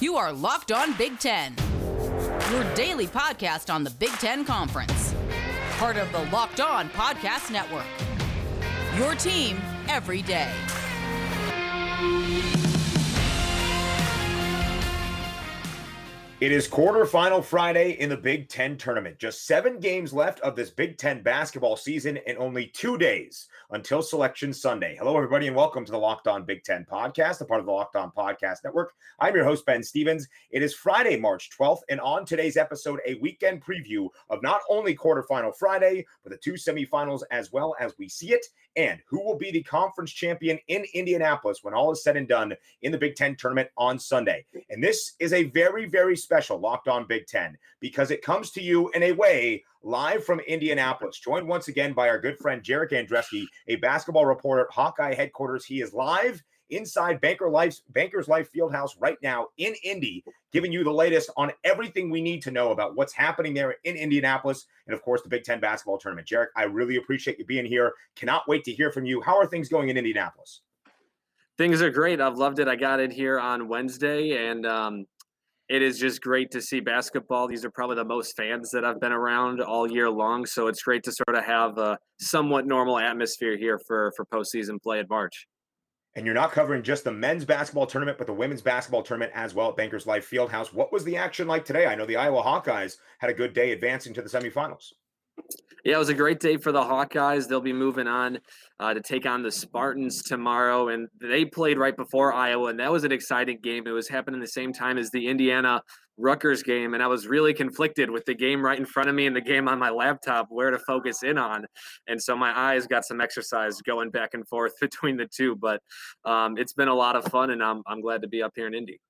You are Locked On Big Ten, your daily podcast on the Big Ten Conference, part of the Locked On Podcast Network. Your team every day. It is quarterfinal Friday in the Big Ten tournament. Just seven games left of this Big Ten basketball season and only two days until Selection Sunday. Hello, everybody, and welcome to the Locked On Big Ten podcast, a part of the Locked On Podcast Network. I'm your host, Ben Stevens. It is Friday, March 12th, and on today's episode, a weekend preview of not only quarterfinal Friday, but the two semifinals as well as we see it, and who will be the conference champion in Indianapolis when all is said and done in the Big Ten tournament on Sunday. And this is a very, very special Locked On Big Ten because it comes to you in a way live from Indianapolis, joined once again by our good friend Jarek Andreski, a basketball reporter at Hawkeye headquarters. He is live inside Banker Life, Bankers Life Fieldhouse right now in Indy, giving you the latest on everything we need to know about what's happening there in Indianapolis and, of course, the Big Ten basketball tournament. Jarek, I really appreciate you being here. Cannot wait to hear from you. How are things going in Indianapolis? Things are great. I've loved it. I got in here on Wednesday, and um, it is just great to see basketball. These are probably the most fans that I've been around all year long. So it's great to sort of have a somewhat normal atmosphere here for for postseason play in March. And you're not covering just the men's basketball tournament, but the women's basketball tournament as well at Bankers Life Fieldhouse. What was the action like today? I know the Iowa Hawkeyes had a good day advancing to the semifinals. Yeah, it was a great day for the Hawkeyes. They'll be moving on uh, to take on the Spartans tomorrow, and they played right before Iowa, and that was an exciting game. It was happening the same time as the Indiana Rutgers game, and I was really conflicted with the game right in front of me and the game on my laptop, where to focus in on. And so my eyes got some exercise going back and forth between the two. But um, it's been a lot of fun, and I'm I'm glad to be up here in Indy.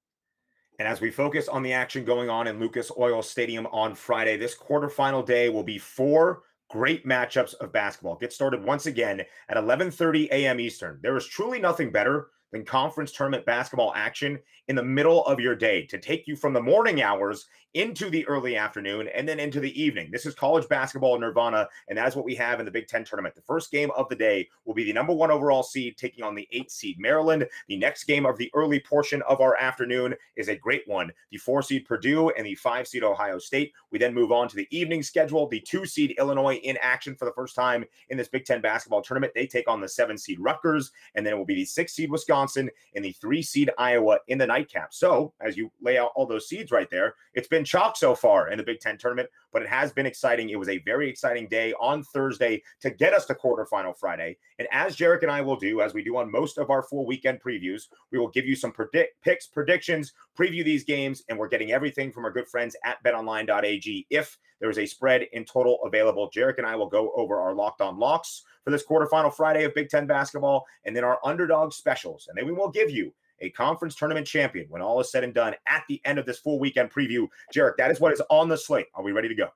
And as we focus on the action going on in Lucas Oil Stadium on Friday, this quarterfinal day will be four great matchups of basketball. Get started once again at 11:30 a.m. Eastern. There is truly nothing better than conference tournament basketball action in the middle of your day to take you from the morning hours into the early afternoon and then into the evening. This is college basketball nirvana, and that is what we have in the Big Ten tournament. The first game of the day will be the number one overall seed taking on the eight seed Maryland. The next game of the early portion of our afternoon is a great one the four seed Purdue and the five seed Ohio State. We then move on to the evening schedule. The two seed Illinois in action for the first time in this Big Ten basketball tournament. They take on the seven seed Rutgers, and then it will be the six seed Wisconsin and the three seed Iowa in the nightcap. So, as you lay out all those seeds right there, it's been been chalk so far in the Big Ten tournament, but it has been exciting. It was a very exciting day on Thursday to get us to quarterfinal Friday. And as Jarek and I will do, as we do on most of our full weekend previews, we will give you some predict picks, predictions, preview these games, and we're getting everything from our good friends at betonline.ag. If there is a spread in total available, Jarek and I will go over our locked on locks for this quarterfinal Friday of Big Ten basketball, and then our underdog specials. And then we will give you a conference tournament champion when all is said and done at the end of this full weekend preview. Jarek, that is what is on the slate. Are we ready to go?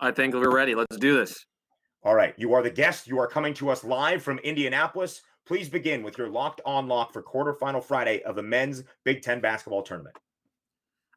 I think we're ready. Let's do this. All right. You are the guest. You are coming to us live from Indianapolis. Please begin with your locked on lock for quarterfinal Friday of the men's Big Ten basketball tournament.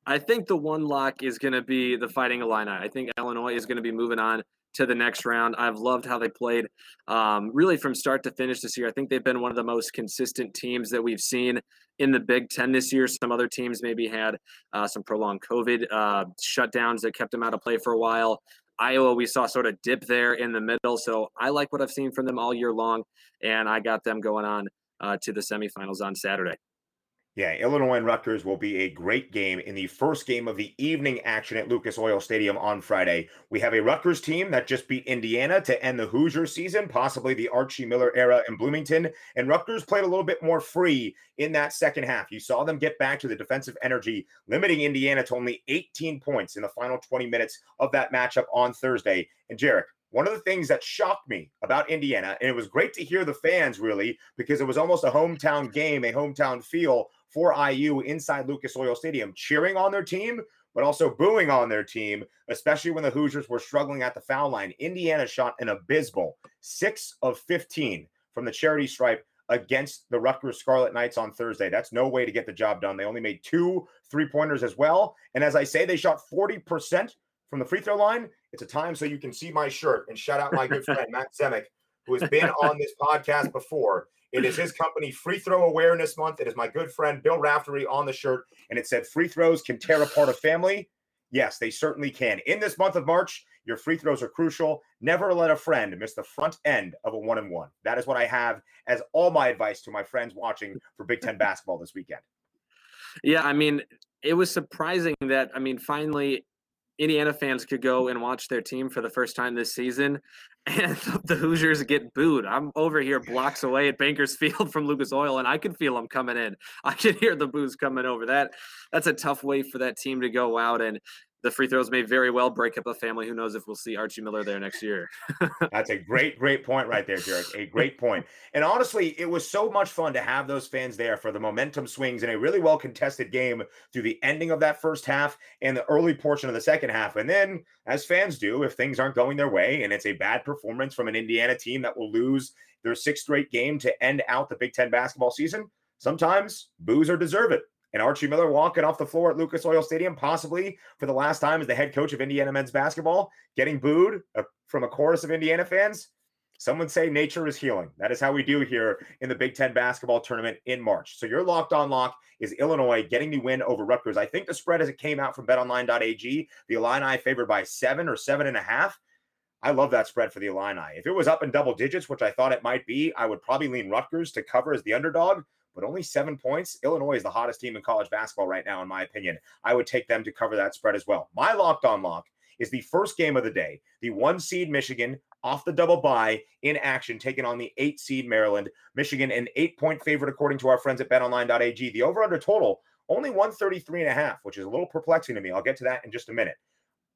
I think the one lock is going to be the Fighting Illini. I think Illinois is going to be moving on to the next round. I've loved how they played um, really from start to finish this year. I think they've been one of the most consistent teams that we've seen in the Big Ten this year. Some other teams maybe had uh, some prolonged COVID uh, shutdowns that kept them out of play for a while. Iowa, we saw sort of dip there in the middle. So I like what I've seen from them all year long, and I got them going on uh, to the semifinals on Saturday. Yeah, Illinois and Rutgers will be a great game in the first game of the evening action at Lucas Oil Stadium on Friday. We have a Rutgers team that just beat Indiana to end the Hoosier season, possibly the Archie Miller era in Bloomington. And Rutgers played a little bit more free in that second half. You saw them get back to the defensive energy, limiting Indiana to only 18 points in the final 20 minutes of that matchup on Thursday. And Jarek, one of the things that shocked me about Indiana, and it was great to hear the fans really, because it was almost a hometown game, a hometown feel for IU inside Lucas Oil Stadium, cheering on their team, but also booing on their team, especially when the Hoosiers were struggling at the foul line. Indiana shot an abysmal six of 15 from the charity stripe against the Rutgers Scarlet Knights on Thursday. That's no way to get the job done. They only made two three pointers as well. And as I say, they shot 40% from the free throw line. It's a time so you can see my shirt and shout out my good friend, Matt Zemek, who has been on this podcast before It is his company, Free Throw Awareness Month. It is my good friend Bill Raftery on the shirt, and it said free throws can tear apart a family. Yes, they certainly can. In this month of March, your free throws are crucial. Never let a friend miss the front end of a one and one. That is what I have as all my advice to my friends watching for Big Ten basketball this weekend. Yeah, I mean, it was surprising that I mean, finally Indiana fans could go and watch their team for the first time this season, and the Hoosiers get booed. I'm over here blocks away at Bankers Field from Lucas Oil, and I can feel them coming in. I can hear the boos coming over. That that's a tough way for that team to go out, and the free throws may very well break up a family. Who knows if we'll see Archie Miller there next year? That's a great, great point right there, Derek. A great point. And honestly, it was so much fun to have those fans there for the momentum swings in a really well contested game through the ending of that first half and the early portion of the second half. And then, as fans do, if things aren't going their way and it's a bad performance from an Indiana team that will lose their sixth straight game to end out the Big Ten basketball season, sometimes boos are deserved and Archie Miller walking off the floor at Lucas Oil Stadium, possibly for the last time as the head coach of Indiana men's basketball, getting booed uh, from a chorus of Indiana fans. Some would say nature is healing. That is how we do here in the Big Ten basketball tournament in March. So your locked on lock is Illinois getting the win over Rutgers. I think the spread as it came out from betonline.ag, the Illini favored by seven or seven and a half. I love that spread for the Illini. If it was up in double digits, which I thought it might be, I would probably lean Rutgers to cover as the underdog but only seven points. Illinois is the hottest team in college basketball right now, in my opinion. I would take them to cover that spread as well. My locked on lock is the first game of the day. The one seed Michigan off the double bye in action, taking on the eight seed Maryland. Michigan, an eight point favorite, according to our friends at betonline.ag. The over under total, only 133 and a half, which is a little perplexing to me. I'll get to that in just a minute.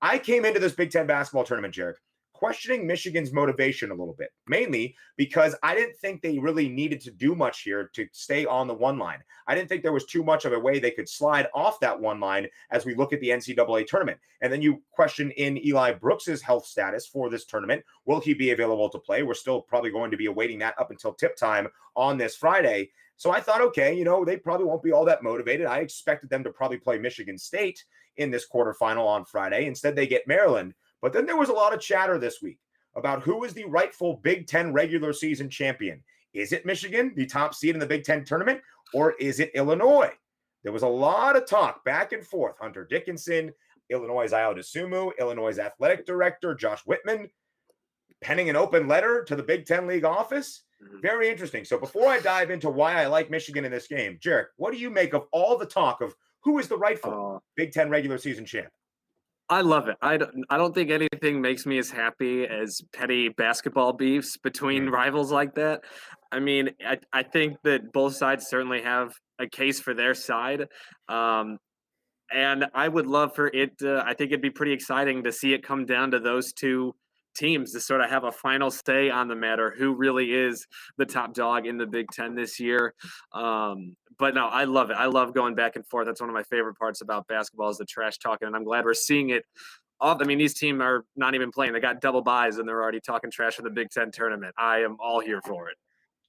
I came into this Big Ten basketball tournament, Jarek, questioning Michigan's motivation a little bit, mainly because I didn't think they really needed to do much here to stay on the one line. I didn't think there was too much of a way they could slide off that one line as we look at the NCAA tournament. And then you question in Eli Brooks's health status for this tournament. Will he be available to play? We're still probably going to be awaiting that up until tip time on this Friday. So I thought, okay, you know, they probably won't be all that motivated. I expected them to probably play Michigan State in this quarterfinal on Friday. Instead, they get Maryland. But then there was a lot of chatter this week about who is the rightful Big Ten regular season champion. Is it Michigan, the top seed in the Big Ten tournament, or is it Illinois? There was a lot of talk back and forth. Hunter Dickinson, Illinois' Ayo Dosunmu, Illinois' athletic director, Josh Whitman, penning an open letter to the Big Ten League office. Mm-hmm. Very interesting. So before I dive into why I like Michigan in this game, Jarek, what do you make of all the talk of who is the rightful uh, Big Ten regular season champ? I love it. I don't, I don't think anything makes me as happy as petty basketball beefs between rivals like that. I mean, I, I think that both sides certainly have a case for their side. Um, and I would love for it. To, I think it'd be pretty exciting to see it come down to those two teams to sort of have a final say on the matter. Who really is the top dog in the Big Ten this year? Um, but no, I love it. I love going back and forth. That's one of my favorite parts about basketball is the trash talking, and I'm glad we're seeing it. All, I mean, these teams are not even playing. They got double byes, and they're already talking trash for the Big Ten tournament. I am all here for it.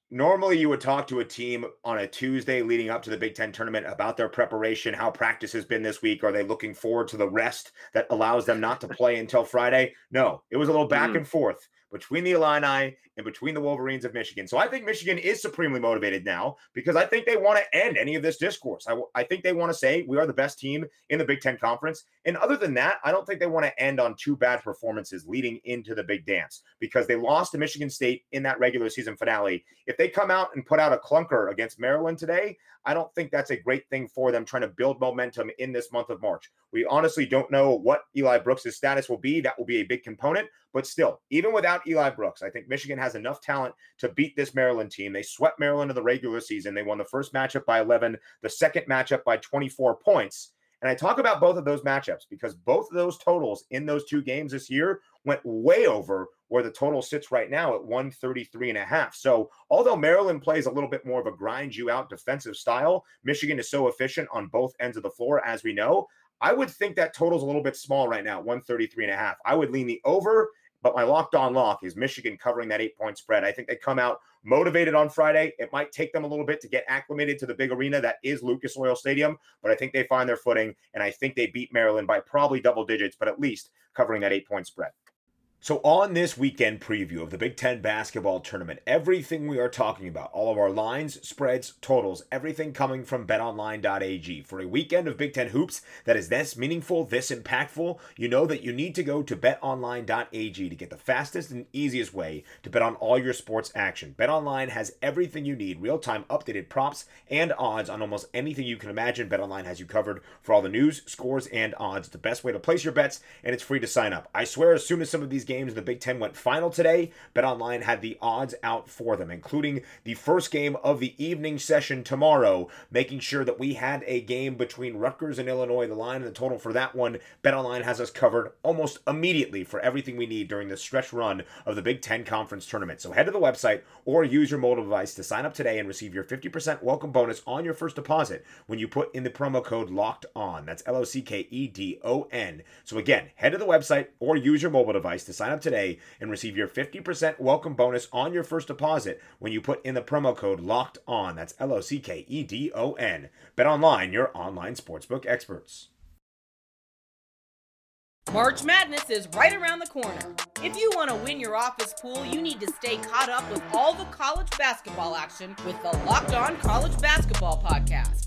Normally, you would talk to a team on a Tuesday leading up to the Big Ten tournament about their preparation, how practice has been this week. Are they looking forward to the rest that allows them not to play until Friday? No, it was a little back mm. and forth between the Illini and between the Wolverines of Michigan. So I think Michigan is supremely motivated now because I think they want to end any of this discourse. I, I think they want to say we are the best team in the Big Ten Conference. And other than that, I don't think they want to end on two bad performances leading into the big dance because they lost to Michigan State in that regular season finale. If they come out and put out a clunker against Maryland today, I don't think that's a great thing for them trying to build momentum in this month of March. We honestly don't know what Eli Brooks' status will be. That will be a big component. But still, even without Eli Brooks, I think Michigan has enough talent to beat this Maryland team. They swept Maryland in the regular season. They won the first matchup by 11, the second matchup by 24 points. And I talk about both of those matchups because both of those totals in those two games this year went way over where the total sits right now at 133 and a half. So, although Maryland plays a little bit more of a grind you out defensive style, Michigan is so efficient on both ends of the floor, as we know. I would think that total's a little bit small right now, 133 and a half. I would lean the over, but my locked on lock is Michigan covering that eight point spread. I think they come out motivated on Friday. It might take them a little bit to get acclimated to the big arena that is Lucas Oil Stadium, but I think they find their footing and I think they beat Maryland by probably double digits, but at least covering that eight point spread. So, on this weekend preview of the Big Ten basketball tournament, everything we are talking about, all of our lines, spreads, totals, everything coming from betonline.ag. For a weekend of Big Ten hoops that is this meaningful, this impactful, you know that you need to go to betonline.ag to get the fastest and easiest way to bet on all your sports action. BetOnline has everything you need real time updated props and odds on almost anything you can imagine. BetOnline has you covered for all the news, scores, and odds. It's the best way to place your bets, and it's free to sign up. I swear, as soon as some of these games in the Big Ten went final today, BetOnline had the odds out for them, including the first game of the evening session tomorrow, making sure that we had a game between Rutgers and Illinois. The line and the total for that one, BetOnline has us covered almost immediately for everything we need during the stretch run of the Big Ten Conference Tournament. So head to the website or use your mobile device to sign up today and receive your 50% welcome bonus on your first deposit when you put in the promo code LOCKED ON. That's L O C K E D O N. So again, head to the website or use your mobile device to sign up today and receive your 50% welcome bonus on your first deposit when you put in the promo code locked on. That's L O C K E D O N. Bet online, your online sportsbook experts. March Madness is right around the corner. If you want to win your office pool, you need to stay caught up with all the college basketball action with the Locked On College Basketball Podcast.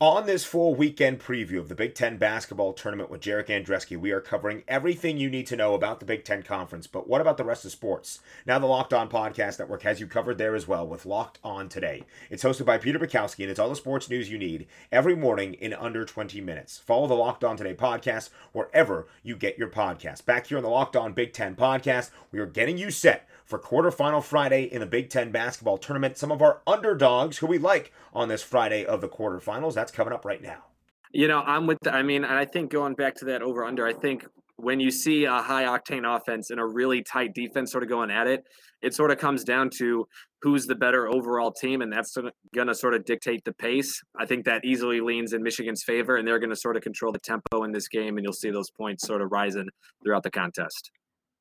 On this full weekend preview of the Big Ten basketball tournament with Jarek Andreski, we are covering everything you need to know about the Big Ten Conference. But what about the rest of sports? Now, the Locked On Podcast Network has you covered there as well with Locked On Today. It's hosted by Peter Bukowski, and it's all the sports news you need every morning in under 20 minutes. Follow the Locked On Today podcast wherever you get your podcast. Back here on the Locked On Big Ten podcast, we are getting you set for quarterfinal Friday in the Big Ten basketball tournament. Some of our underdogs who we like on this Friday of the quarterfinals. That's coming up right now. You know, I'm with. The, I mean, I think going back to that over under, I think when you see a high octane offense and a really tight defense sort of going at it, it sort of comes down to who's the better overall team, and that's going to sort of dictate the pace. I think that easily leans in Michigan's favor, and they're going to sort of control the tempo in this game, and you'll see those points sort of rising throughout the contest.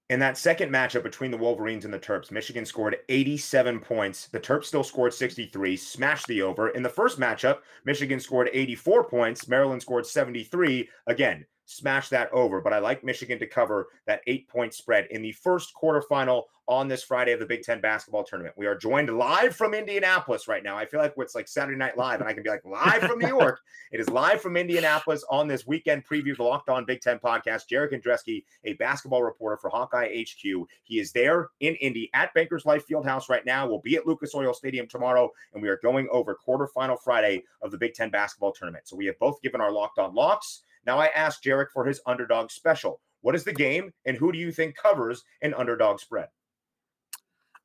In that second matchup between the Wolverines and the Terps, Michigan scored 87 points. The Terps still scored 63, smashed the over. In the first matchup, Michigan scored 84 points. Maryland scored 73. Again, smashed that over. But I like Michigan to cover that eight point spread in the first quarterfinal on this Friday of the Big Ten basketball tournament. We are joined live from Indianapolis right now. I feel like it's like Saturday Night Live, and I can be like live from New York. It is live from Indianapolis on this weekend preview of the Locked On Big Ten podcast. Jarek Andreski, a basketball reporter for Hawkeye HQ. He is there in Indy at Bankers Life Fieldhouse right now. We'll be at Lucas Oil Stadium tomorrow, and we are going over quarterfinal Friday of the Big Ten basketball tournament. So we have both given our Locked On locks. Now I ask Jarek for his underdog special. What is the game, and who do you think covers an underdog spread?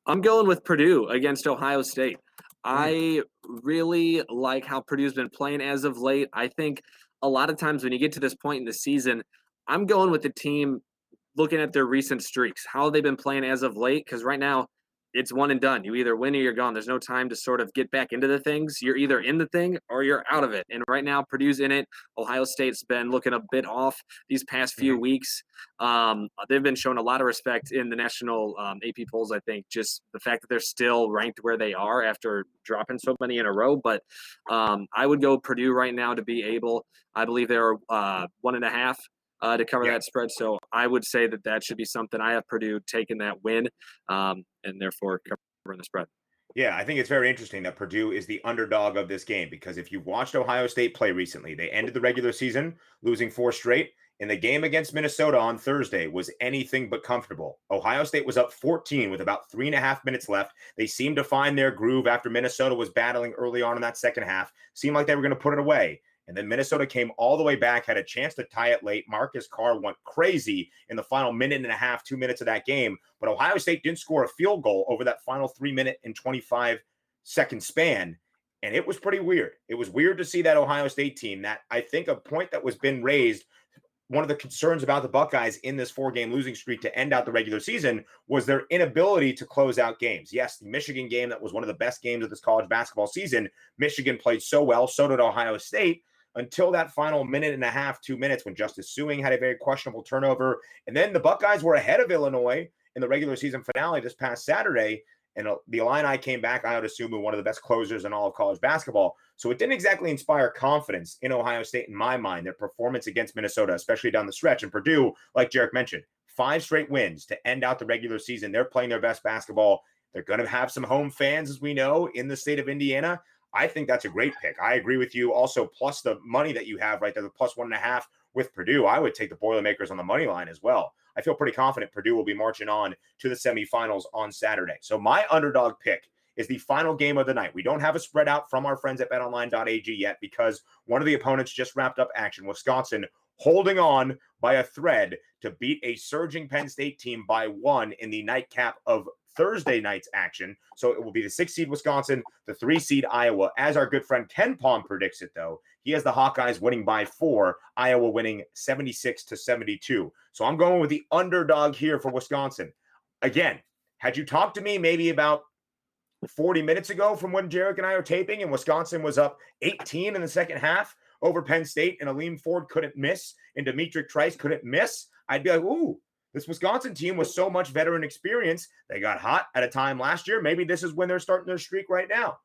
I'm going with Purdue against Ohio State. Hmm. I really like how Purdue's been playing as of late. I think a lot of times when you get to this point in the season, I'm going with the team looking at their recent streaks, how they've been playing as of late. Because right now, it's one and done. You either win or you're gone. There's no time to sort of get back into the things. You're either in the thing or you're out of it. And right now, Purdue's in it. Ohio State's been looking a bit off these past few mm-hmm. weeks. Um, they've been showing a lot of respect in the national um, AP polls. I think just the fact that they're still ranked where they are after dropping so many in a row. But um, I would go Purdue right now to be able. I believe they're uh, one and a half uh, to cover yeah. that spread. So I would say that that should be something. I have Purdue taking that win um, and therefore covering the spread. Yeah, I think it's very interesting that Purdue is the underdog of this game because if you've watched Ohio State play recently, they ended the regular season losing four straight. And the game against Minnesota on Thursday was anything but comfortable. Ohio State was up 14 with about three and a half minutes left. They seemed to find their groove after Minnesota was battling early on in that second half. Seemed like they were going to put it away. And then Minnesota came all the way back, had a chance to tie it late. Marcus Carr went crazy in the final minute and a half, two minutes of that game. But Ohio State didn't score a field goal over that final three minute and 25 second span. And it was pretty weird. It was weird to see that Ohio State team that I think a point that was been raised one of the concerns about the Buckeyes in this four game losing streak to end out the regular season was their inability to close out games. Yes, the Michigan game, that was one of the best games of this college basketball season. Michigan played so well, so did Ohio State until that final minute and a half, two minutes when Justice Sueing had a very questionable turnover. And then the Buckeyes were ahead of Illinois in the regular season finale this past Saturday. And uh, the Illini came back, I would assume, one of the best closers in all of college basketball. So it didn't exactly inspire confidence in Ohio State, in my mind, their performance against Minnesota, especially down the stretch. And Purdue, like Jarek mentioned, five straight wins to end out the regular season. They're playing their best basketball. They're going to have some home fans, as we know, in the state of Indiana. I think that's a great pick. I agree with you. Also, plus the money that you have right there, the plus one and a half with Purdue, I would take the Boilermakers on the money line as well. I feel pretty confident Purdue will be marching on to the semifinals on Saturday. So my underdog pick is the final game of the night. We don't have a spread out from our friends at betonline.ag yet because one of the opponents just wrapped up action. Wisconsin holding on by a thread to beat a surging Penn State team by one in the nightcap of Thursday night's action. So it will be the six seed Wisconsin, the three seed Iowa. As our good friend KenPom predicts it, though, he has the Hawkeyes winning by four, Iowa winning 76 to 72. So I'm going with the underdog here for Wisconsin. Again, had you talked to me maybe about 40 minutes ago from when Jarek and I are taping, and Wisconsin was up 18 in the second half over Penn State, and Aleem Ford couldn't miss, and D'Mitrik Trice couldn't miss, I'd be like, ooh, this Wisconsin team was so much veteran experience. They got hot at a time last year. Maybe this is when they're starting their streak right now.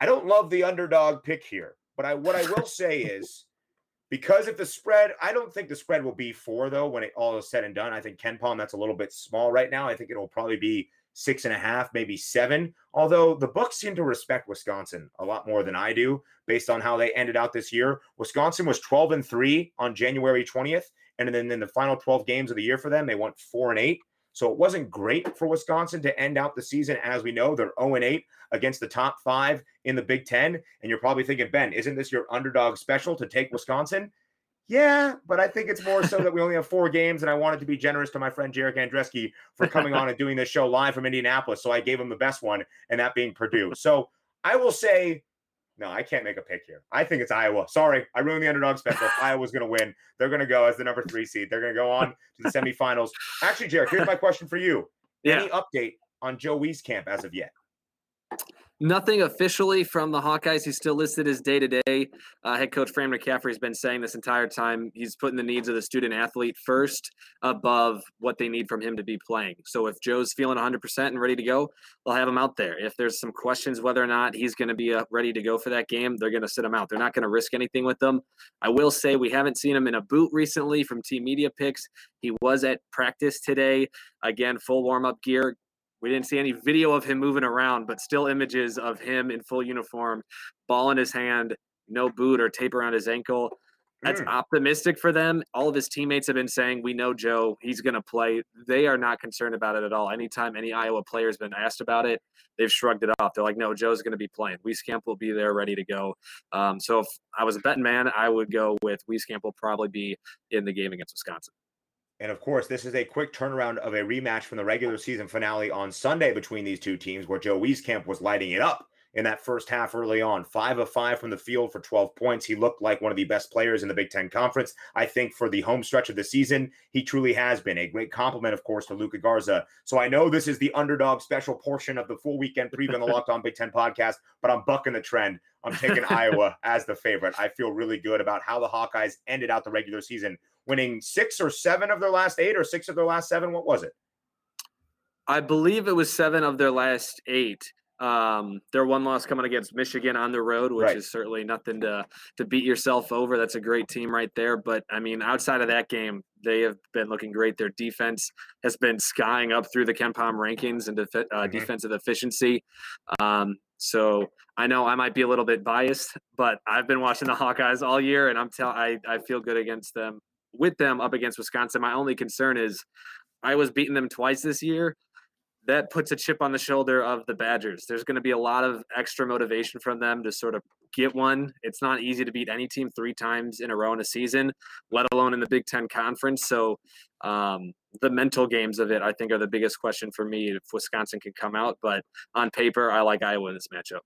I don't love the underdog pick here, but I what I will say is because if the spread, I don't think the spread will be four though when it all is said and done. I think KenPom that's a little bit small right now. I think it'll probably be six and a half, maybe seven. Although the Bucks seem to respect Wisconsin a lot more than I do, based on how they ended out this year. Wisconsin was 12 and three on January 20th, and then in the final 12 games of the year for them, they went four and eight. So it wasn't great for Wisconsin to end out the season. As we know, they're 0 and 8 against the top five in the Big Ten. And you're probably thinking, Ben, isn't this your underdog special to take Wisconsin? Yeah, but I think it's more so that we only have four games, and I wanted to be generous to my friend Jarek Andreski for coming on and doing this show live from Indianapolis. So I gave him the best one, and that being Purdue. So I will say no, I can't make a pick here. I think it's Iowa. Sorry, I ruined the underdog special. Iowa's going to win. They're going to go as the number three seed. They're going to go on to the semifinals. Actually, Jared, here's my question for you. Yeah. Any update on Joe Wieskamp as of yet? Nothing officially from the Hawkeyes. He's still listed as day to day. Head coach Fran McCaffery has been saying this entire time he's putting the needs of the student athlete first above what they need from him to be playing. So if Joe's feeling 100% and ready to go, they'll have him out there. If there's some questions whether or not he's going to be uh, ready to go for that game, they're going to sit him out. They're not going to risk anything with them. I will say we haven't seen him in a boot recently from Team Media Picks. He was at practice today. Again, full warm up gear we didn't see any video of him moving around, but still images of him in full uniform, ball in his hand, no boot or tape around his ankle. That's mm. optimistic for them. All of his teammates have been saying, "We know Joe; he's going to play." They are not concerned about it at all. Anytime any Iowa player's been asked about it, they've shrugged it off. They're like, "No, Joe's going to be playing. Wieskamp will be there, ready to go." Um, so, if I was a betting man, I would go with Wieskamp will probably be in the game against Wisconsin. And of course, this is a quick turnaround of a rematch from the regular season finale on Sunday between these two teams, where Joe Wieskamp was lighting it up in that first half early on. Five of five from the field for 12 points. He looked like one of the best players in the Big Ten Conference. I think for the home stretch of the season, he truly has been a great complement, of course, to Luka Garza. So I know this is the underdog special portion of the full weekend preview on the Locked On Big Ten podcast, but I'm bucking the trend. I'm taking Iowa as the favorite. I feel really good about how the Hawkeyes ended out the regular season winning six or seven of their last eight or six of their last seven. What was it? I believe it was seven of their last eight. Um, their one loss coming against Michigan on the road, which right. is certainly nothing to to beat yourself over. That's a great team right there. But I mean, outside of that game, they have been looking great. Their defense has been skying up through the KenPom rankings and def- uh, mm-hmm. defensive efficiency. Um, so I know I might be a little bit biased, but I've been watching the Hawkeyes all year, and I'm tell I I feel good against them with them up against Wisconsin. My only concern is I was beating them twice this year. That puts a chip on the shoulder of the Badgers. There's going to be a lot of extra motivation from them to sort of get one. It's not easy to beat any team three times in a row in a season, let alone in the Big Ten Conference. So, um, the mental games of it, I think, are the biggest question for me if Wisconsin can come out. But on paper, I like Iowa in this matchup.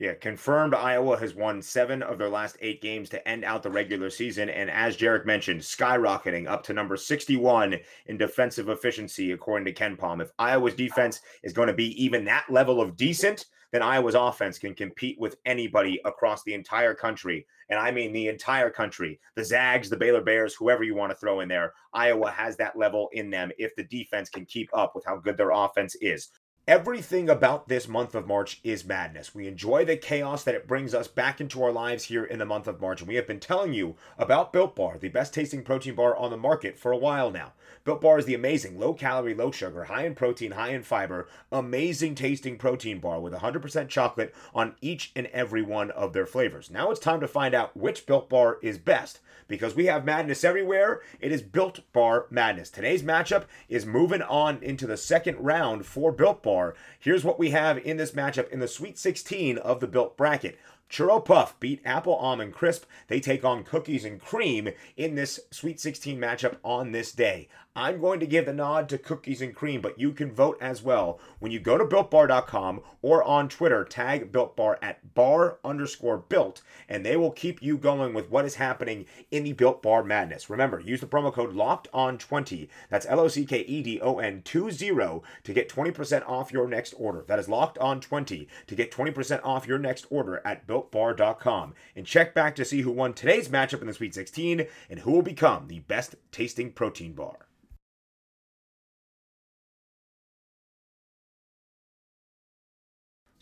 Yeah, confirmed Iowa has won seven of their last eight games to end out the regular season. And as Jarek mentioned, skyrocketing up to number 61 in defensive efficiency, according to KenPom. If Iowa's defense is going to be even that level of decent, then Iowa's offense can compete with anybody across the entire country. And I mean the entire country the Zags, the Baylor Bears, whoever you want to throw in there. Iowa has that level in them if the defense can keep up with how good their offense is. Everything about this month of March is madness. We enjoy the chaos that it brings us back into our lives here in the month of March. And we have been telling you about Built Bar, the best tasting protein bar on the market for a while now. Built Bar is the amazing low calorie, low sugar, high in protein, high in fiber, amazing tasting protein bar with 100% chocolate on each and every one of their flavors. Now it's time to find out which Built Bar is best because we have madness everywhere. It is Built Bar Madness. Today's matchup is moving on into the second round for Built Bar. Here's what we have in this matchup in the Sweet 16 of the Built bracket. Churro Puff beat Apple Almond Crisp. They take on Cookies and Cream in this Sweet 16 matchup on this day. I'm going to give the nod to Cookies and Cream, but you can vote as well. When you go to builtbar.com or on Twitter, tag builtbar at bar underscore built, and they will keep you going with what is happening in the Built Bar madness. Remember, use the promo code locked on 20. That's L O C K E D O N 20 to get 20% off your next order. That is locked on 20 to get 20% off your next order at builtbar.com. And check back to see who won today's matchup in the Sweet 16 and who will become the best tasting protein bar.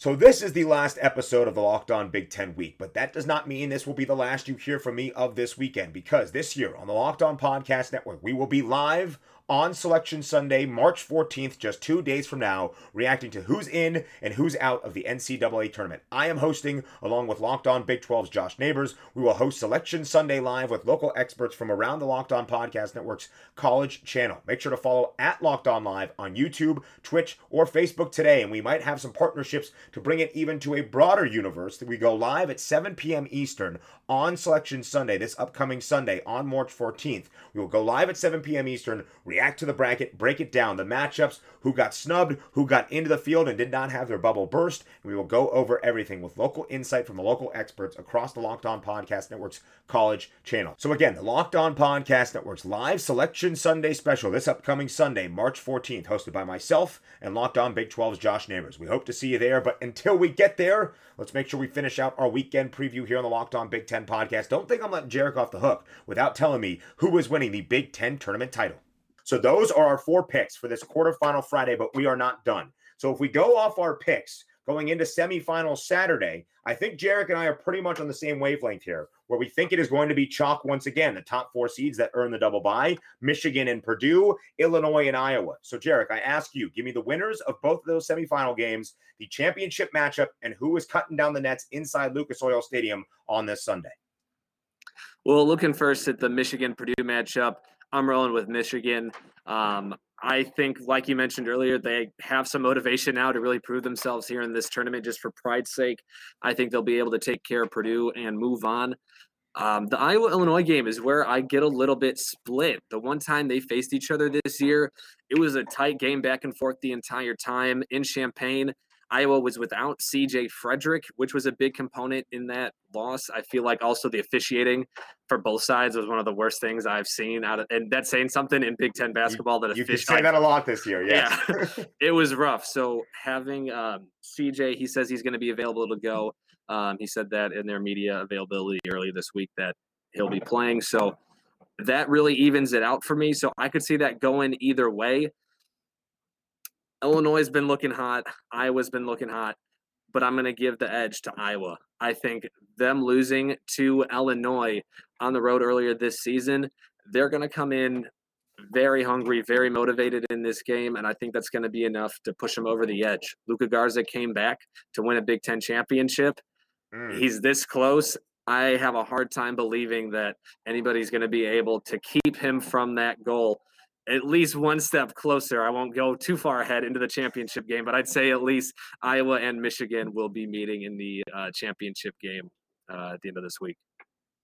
So this is the last episode of the Locked On Big Ten week, but that does not mean this will be the last you hear from me of this weekend because this year on the Locked On Podcast Network, we will be live on Selection Sunday, March 14th, just two days from now, reacting to who's in and who's out of the NCAA tournament. I am hosting, along with Locked On Big 12's Josh Neighbors. We will host Selection Sunday live with local experts from around the Locked On Podcast Network's college channel. Make sure to follow at Locked On Live on YouTube, Twitch, or Facebook today, and we might have some partnerships to bring it even to a broader universe. That We go live at 7 p.m. Eastern on Selection Sunday, this upcoming Sunday on March 14th. We will go live at 7 p.m. Eastern react to the bracket, break it down, the matchups, who got snubbed, who got into the field and did not have their bubble burst. We will go over everything with local insight from the local experts across the Locked On Podcast Network's college channel. So again, the Locked On Podcast Network's live selection Sunday special this upcoming Sunday, March 14th, hosted by myself and Locked On Big 12's Josh Neighbors. We hope to see you there, but until we get there, let's make sure we finish out our weekend preview here on the Locked On Big Ten podcast. Don't think I'm letting Jarek off the hook without telling me who is winning the Big Ten tournament title. So those are our four picks for this quarterfinal Friday, but we are not done. So if we go off our picks going into semifinal Saturday, I think Jarek and I are pretty much on the same wavelength here, where we think it is going to be chalk once again. The top four seeds that earn the double bye Michigan and Purdue, Illinois and Iowa. So, Jarek, I ask you, give me the winners of both of those semifinal games, the championship matchup, and who is cutting down the nets inside Lucas Oil Stadium on this Sunday. Well, looking first at the Michigan Purdue matchup, I'm rolling with Michigan. Um, I think, like you mentioned earlier, they have some motivation now to really prove themselves here in this tournament just for pride's sake. I think they'll be able to take care of Purdue and move on. Um, the Iowa Illinois game is where I get a little bit split. The one time they faced each other this year, it was a tight game back and forth the entire time in Champaign. Iowa was without CJ Frederick, which was a big component in that loss. I feel like also the officiating for both sides was one of the worst things I've seen out of, and that's saying something in Big Ten basketball. That you, you say that a lot this year. Yes. Yeah, it was rough. So having um, CJ, he says he's going to be available to go. Um, he said that in their media availability early this week that he'll be playing. So that really evens it out for me. So I could see that going either way. Illinois has been looking hot. Iowa's been looking hot, but I'm going to give the edge to Iowa. I think them losing to Illinois on the road earlier this season, they're going to come in very hungry, very motivated in this game, and I think that's going to be enough to push them over the edge. Luka Garza came back to win a Big Ten championship. Mm. He's this close. I have a hard time believing that anybody's going to be able to keep him from that goal at least one step closer. I won't go too far ahead into the championship game, but I'd say at least Iowa and Michigan will be meeting in the uh, championship game uh, at the end of this week.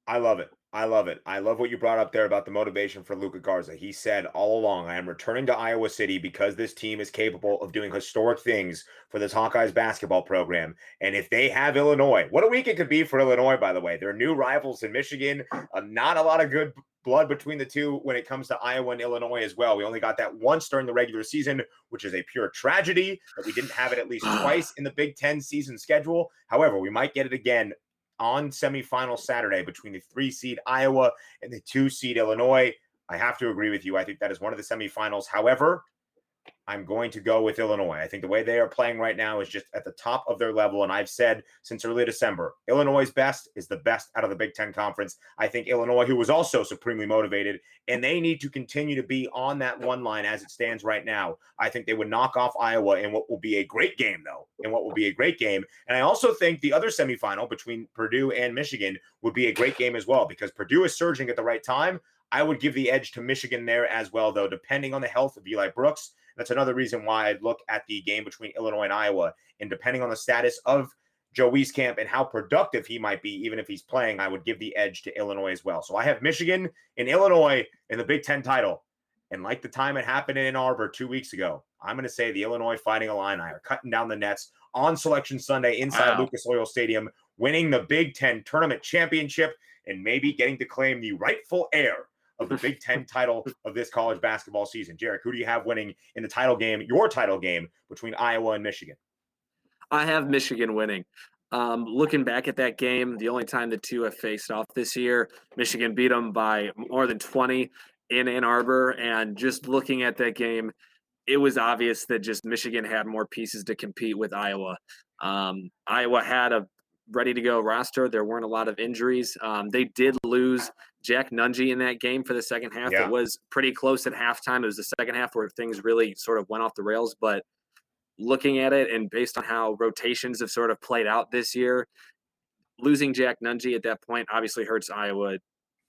I love it. I love it. I love what you brought up there about the motivation for Luka Garza. He said all along, I am returning to Iowa City because this team is capable of doing historic things for this Hawkeyes basketball program. And if they have Illinois, what a week it could be for Illinois, by the way. They're new rivals in Michigan. Uh, not a lot of good blood between the two when it comes to Iowa and Illinois as well. We only got that once during the regular season, which is a pure tragedy that we didn't have it at least twice in the Big Ten season schedule. However, we might get it again on semifinal Saturday between the three seed Iowa and the two seed Illinois. I have to agree with you. I think that is one of the semifinals. However, I'm going to go with Illinois. I think the way they are playing right now is just at the top of their level. And I've said since early December, Illinois' best is the best out of the Big Ten Conference. I think Illinois, who was also supremely motivated, and they need to continue to be on that one line as it stands right now. I think they would knock off Iowa in what will be a great game, though, in what will be a great game. And I also think the other semifinal between Purdue and Michigan would be a great game as well because Purdue is surging at the right time. I would give the edge to Michigan there as well, though, depending on the health of Eli Brooks that's another reason why I'd look at the game between Illinois and Iowa. And depending on the status of Joe Wieskamp and how productive he might be, even if he's playing, I would give the edge to Illinois as well. So I have Michigan and Illinois in the Big Ten title. And like the time it happened in Ann Arbor two weeks ago, I'm going to say the Illinois Fighting Illini are cutting down the nets on Selection Sunday inside wow. Lucas Oil Stadium, winning the Big Ten tournament championship and maybe getting to claim the rightful heir of the Big Ten title of this college basketball season. Jarek, who do you have winning in the title game, your title game between Iowa and Michigan? I have Michigan winning. Um, looking back at that game, the only time the two have faced off this year, Michigan beat them by more than 20 in Ann Arbor. And just looking at that game, it was obvious that just Michigan had more pieces to compete with Iowa. Um, Iowa had a ready to go roster. There weren't a lot of injuries. Um, they did lose Jack Nunge in that game for the second half. Yeah. It was pretty close at halftime. It was the second half where things really sort of went off the rails. But looking at it and based on how rotations have sort of played out this year, losing Jack Nunge at that point obviously hurts Iowa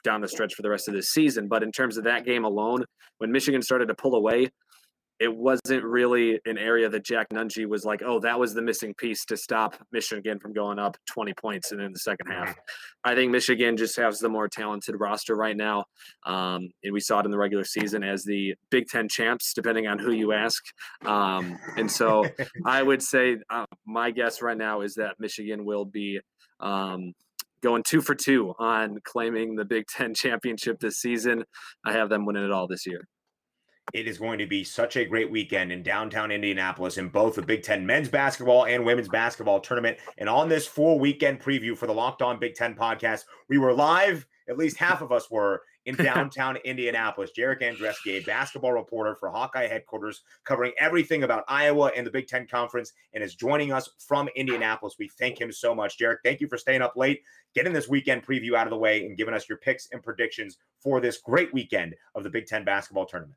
down the stretch for the rest of this season. But in terms of that game alone, when Michigan started to pull away, it wasn't really an area that Jack Nunge was like, oh, that was the missing piece to stop Michigan from going up 20 points in, in the second half. I think Michigan just has the more talented roster right now. Um, and we saw it in the regular season as the Big Ten champs, depending on who you ask. Um, and so I would say uh, my guess right now is that Michigan will be. Um, going two for two on claiming the Big Ten championship this season. I have them winning it all this year. It is going to be such a great weekend in downtown Indianapolis in both the Big Ten men's basketball and women's basketball tournament. And on this full weekend preview for the Locked On Big Ten podcast, we were live, at least half of us were, in downtown Indianapolis. Jarek Andreski, a basketball reporter for Hawkeye headquarters, covering everything about Iowa and the Big Ten Conference, and is joining us from Indianapolis. We thank him so much. Jarek, thank you for staying up late, getting this weekend preview out of the way, and giving us your picks and predictions for this great weekend of the Big Ten basketball tournament.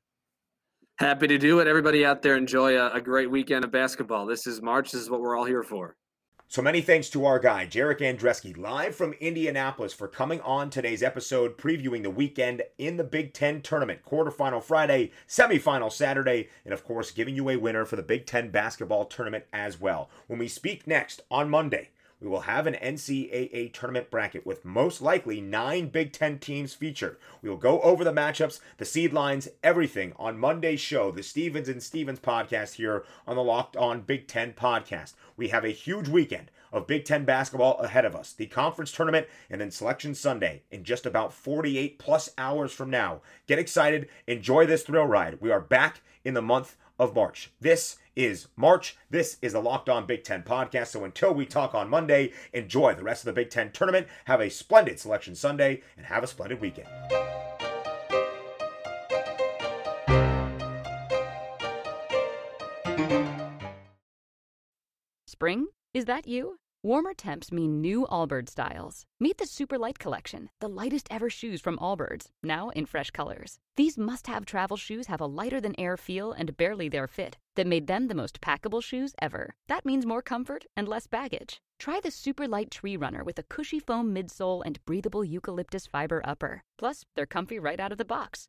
Happy to do it. Everybody out there, enjoy a, a, great weekend of basketball. This is March. This is what we're all here for. So many thanks to our guy, Jarek Andreski, live from Indianapolis, for coming on today's episode, previewing the weekend in the Big Ten tournament. Quarterfinal Friday, semifinal Saturday, and of course, giving you a winner for the Big Ten basketball tournament as well. When we speak next on Monday, we will have an NCAA tournament bracket with most likely nine Big Ten teams featured. We will go over the matchups, the seed lines, everything on Monday's show, the Stevens and Stevens podcast here on the Locked On Big Ten podcast. We have a huge weekend of Big Ten basketball ahead of us, the conference tournament, and then Selection Sunday in just about 48 plus hours from now. Get excited, enjoy this thrill ride. We are back in the month of March. This is March. This is the Locked On Big Ten podcast. So until we talk on Monday, enjoy the rest of the Big Ten tournament. Have a splendid selection Sunday and have a splendid weekend. Spring? Is that you? Warmer temps mean new Allbirds styles. Meet the Super Light Collection, the lightest ever shoes from Allbirds, now in fresh colors. These must have travel shoes have a lighter than air feel and barely their fit that made them the most packable shoes ever. That means more comfort and less baggage. Try the Super Light Tree Runner with a cushy foam midsole and breathable eucalyptus fiber upper. Plus, they're comfy right out of the box.